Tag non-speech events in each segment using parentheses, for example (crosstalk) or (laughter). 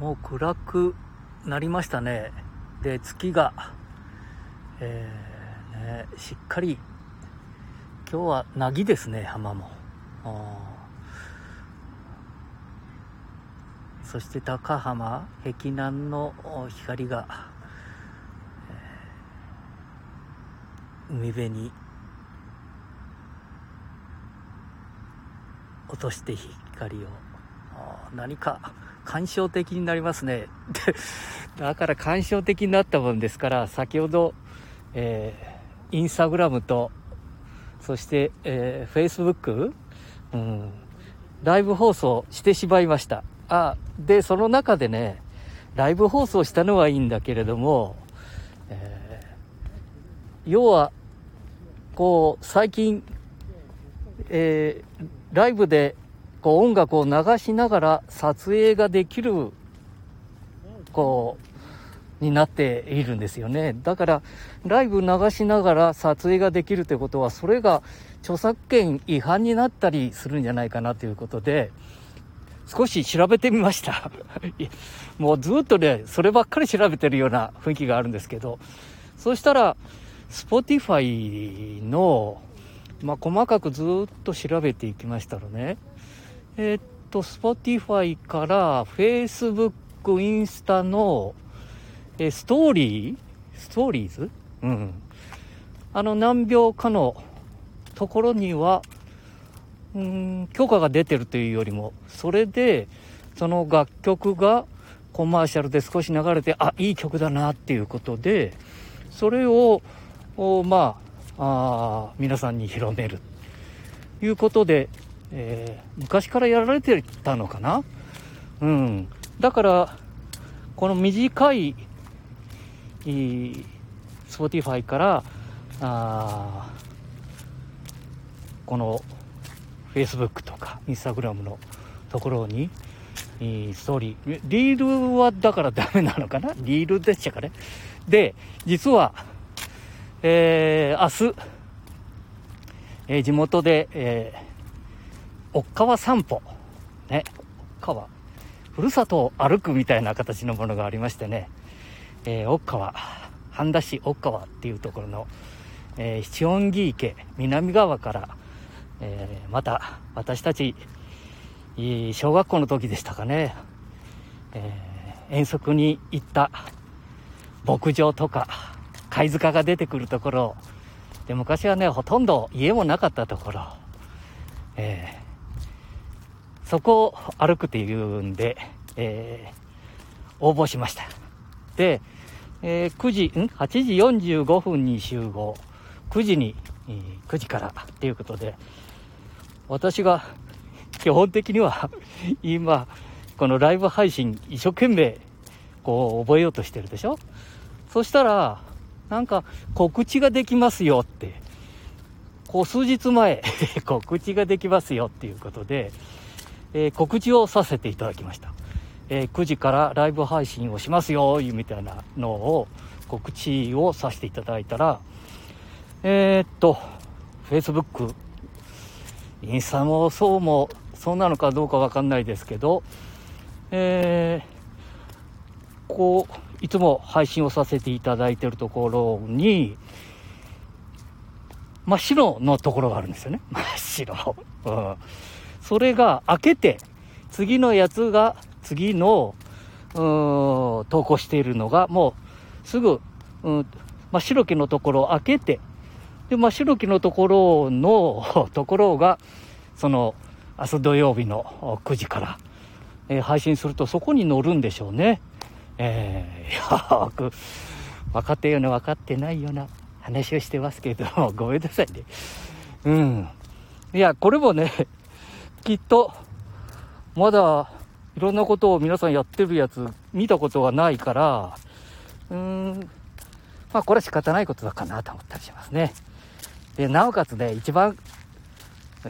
もう暗くなりましたね。で月が、えーね、しっかり。今日は凪ですね浜も。そして高浜碧南の光が、海辺に落として光を。何か感傷的になりますね。(laughs) だから感傷的になったもんですから先ほど、えー、インスタグラムとそして、えー、フェイスブック、うん、ライブ放送してしまいました。あでその中でねライブ放送したのはいいんだけれども、えー、要はこう最近、えー、ライブでこう音楽を流しながら撮影ができるこうになっているんですよね。だからライブ流しながら撮影ができるということはそれが著作権違反になったりするんじゃないかなということで少し調べてみました。(laughs) もうずっとねそればっかり調べてるような雰囲気があるんですけど。そしたら Spotify のまあ、細かくずっと調べていきましたらねえー、っと、Spotify から Facebook、インスタの、えー、ストーリー？ストーリーズ？うん。あの何秒かのところには、うん、許可が出てるというよりも、それで、その楽曲がコマーシャルで少し流れて、あ、いい曲だなっていうことで、それを、まあ、あ皆さんに広める。いうことで、えー、昔からやられてたのかな？うん。だから、この短い、い Spotify から、あこの Facebook とか Instagram のところに、ストーリー、リールはだからダメなのかな？リールでしたかね？で、実は、えー、明日、えー、地元で、えー奥川散歩。ね、奥川。ふるさとを歩くみたいな形のものがありましてね、えー、奥川、半田市奥川っていうところの、えー、七音木池、南側から、えー、また私たち、小学校の時でしたかね、えー、遠足に行った牧場とか貝塚が出てくるところ。で昔はねほとんど家もなかったところ、えそこを歩くっていうんで、えー、応募しました。で、えー、9時、ん ?8 時45分に集合。9時に、えー、9時からっていうことで、私が基本的には今、このライブ配信一生懸命こう覚えようとしてるでしょ？そしたら、なんか告知ができますよって、こう数日前 (laughs) 告知ができますよっていうことで、えー、告知をさせていただきました。えー、9時からライブ配信をしますよ、みたいなのを告知をさせていただいたら、えー、っと、Facebook、インスタもそうも、そうなのかどうかわかんないですけど、えー、こう、いつも配信をさせていただいてるところに、真っ白のところがあるんですよね。真っ白。うんそれが開けて、次のやつが、次の、投稿しているのが、もう、すぐ、うん、真白木のところを開けて、で、真白木のところの、ところが、その、明日土曜日の9時から、えー、配信するとそこに乗るんでしょうね。えー、よく、分かったような分かってないような話をしてますけど、ごめんなさいね。うん。いや、これもね、きっと、まだいろんなことを皆さんやってるやつ見たことがないから、うーん、まあこれは仕方ないことだかなと思ったりしますね。で、なおかつね、一番、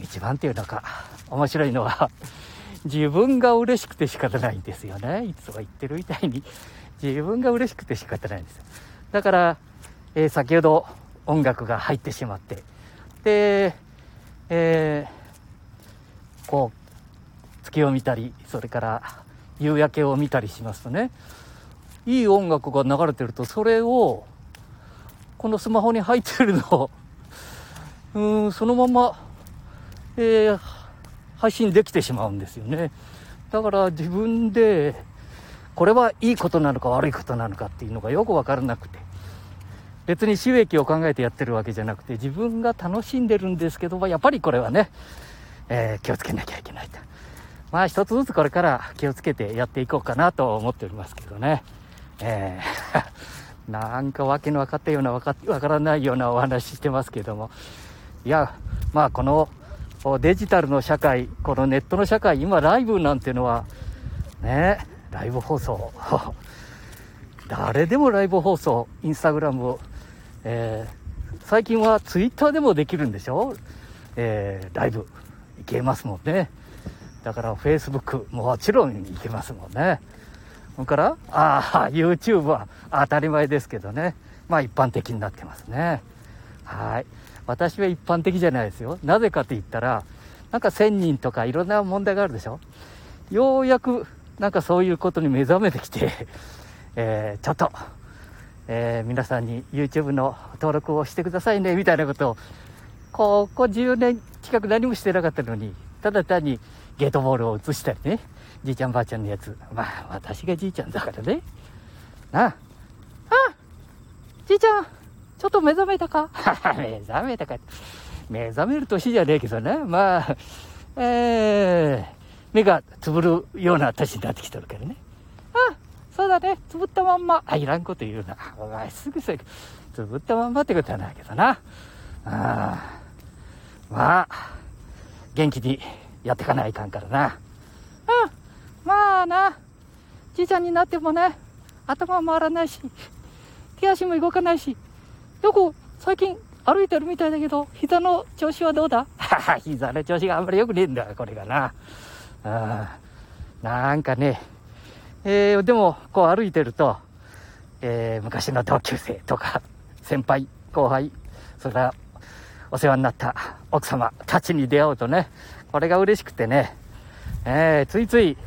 一番っていうのか、面白いのは (laughs) 自分が嬉しくて仕方ないんですよね。いつも言ってるみたいに、自分が嬉しくて仕方ないんですよ。だから、えー、先ほど音楽が入ってしまって、で、えーこう月を見たりそれから夕焼けを見たりしますとね。いい音楽が流れてるとそれをこのスマホに入ってるのを (laughs) うんそのまま、えー、配信できてしまうんですよね。だから自分でこれはいいことなのか悪いことなのかっていうのがよく分からなくて。別に収益を考えてやってるわけじゃなくて自分が楽しんでるんですけどやっぱりこれはね、えー、気をつけなきゃいけないと。まあ一つずつこれから気をつけてやっていこうかなと思っておりますけどね。えー、(laughs) なんか訳の分かったような分か分からないようなお話してますけども。いやまあこのデジタルの社会このネットの社会今ライブなんていうのはねライブ放送。(laughs) 誰でもライブ放送インスタグラムを。えー、最近はツイッターでもできるんでしょ？えー、ライブ。いけますもんね。だからフェイスブックもちろんいけますもんね。それから、ああ、YouTube は当たり前ですけどね。まあ一般的になってますね。はい。私は一般的じゃないですよ。なぜかって言ったら、なんか1000人とかいろんな問題があるでしょ。ようやくなんかそういうことに目覚めてきて、(laughs) えー、ちょっとえー、皆さんに YouTube の登録をしてくださいねみたいなことをここ10年近く何もしてなかったのにただ単にゲートボールを移したりね。じいちゃんばあちゃんのやつ。まあ私がじいちゃんだからね。なあ。あじいちゃんちょっと目覚めたか？(laughs) 目覚めたか。目覚める年じゃねえけどねまあえー、目がつぶるような年になってきてるからね。あそうだね、つぶったまんま。あ、いらんこと言うな。お前すぐせ、つぶったまんまってことはないけどな。ああ。まあ、元気にやっていかないかんからな。うん、まあな、じいちゃんになってもね、頭回らないし、手足も動かないし、よく最近歩いてるみたいだけど、膝の調子はどうだ？(laughs) 膝の調子があんまり良くねえんだ、これがな。あなんかね、えー、でも、こう歩いてると、えー、昔の同級生とか、先輩、後輩、それお世話になった奥様たちに出会うとね、これが嬉しくてね、えー、ついつい、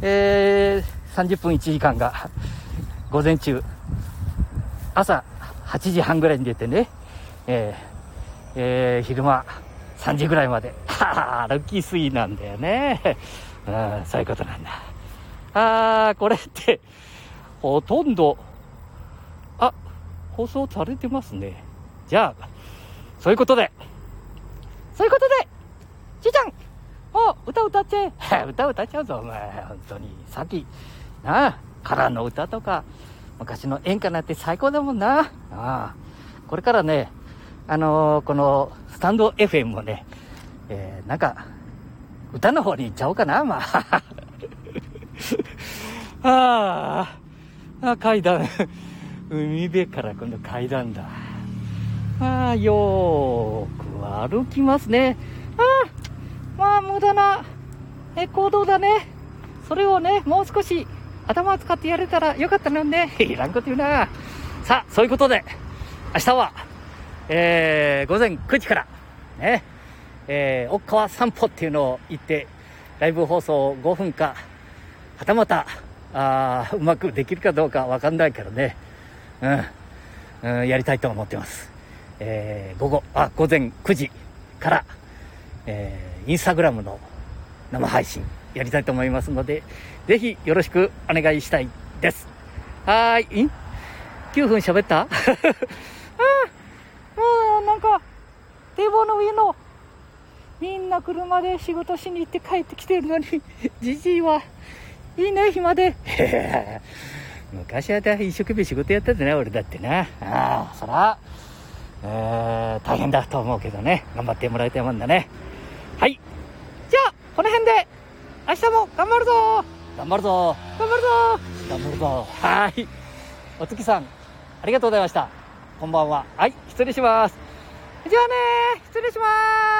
えー、30分1時間が、午前中、朝8時半ぐらいに出てね、えー、えー、昼間3時ぐらいまで、は (laughs) 歩きすぎなんだよね。うん、そういうことなんだ。あー、これって、ほとんど、あ、放送されてますね。じゃあ、そういうことで、そういうことで、ちーちゃん、もう歌歌っちゃえ。(laughs) 歌歌っちゃうぞ、お前。本当に。さっき、なあ、からの歌とか、昔の演歌なんて最高だもんな。ああ。これからね、あのー、このスタンド FM もね、えー、なんか、歌の方に行っちゃおうかな、まあ。(laughs) ああ、階段。(laughs) 海辺から今度階段だ。ああ、よーく歩きますね。ああ、まあ無駄なえ行動だね。それをね、もう少し頭を使ってやれたらよかったのにね。(laughs) いらんこと言うな。さあ、そういうことで、明日は、えー、午前9時から、ね、えー、奥川散歩っていうのを行って、ライブ放送5分か、はたまた、あうまくできるかどうかわかんないからね、うん、うん、やりたいと思ってます。えー、午後、あ、午前9時から、えー、インスタグラムの生配信やりたいと思いますので、ぜひよろしくお願いしたいです。はーい、ん ?9 分喋った？(laughs) ああ、なんか、堤防の上の、みんな車で仕事しに行って帰ってきてるのに、(laughs) じじいは、いいね、暇で。(laughs) 昔は一生懸命仕事やったんだね、俺だってな。ああ、そら、えー、大変だと思うけどね。頑張ってもらいたいもんだね。はい。じゃあ、この辺で、明日も頑張るぞ頑張るぞ頑張るぞ頑張るぞはい。お月さん、ありがとうございました。こんばんは。はい、失礼します。じゃあね失礼します。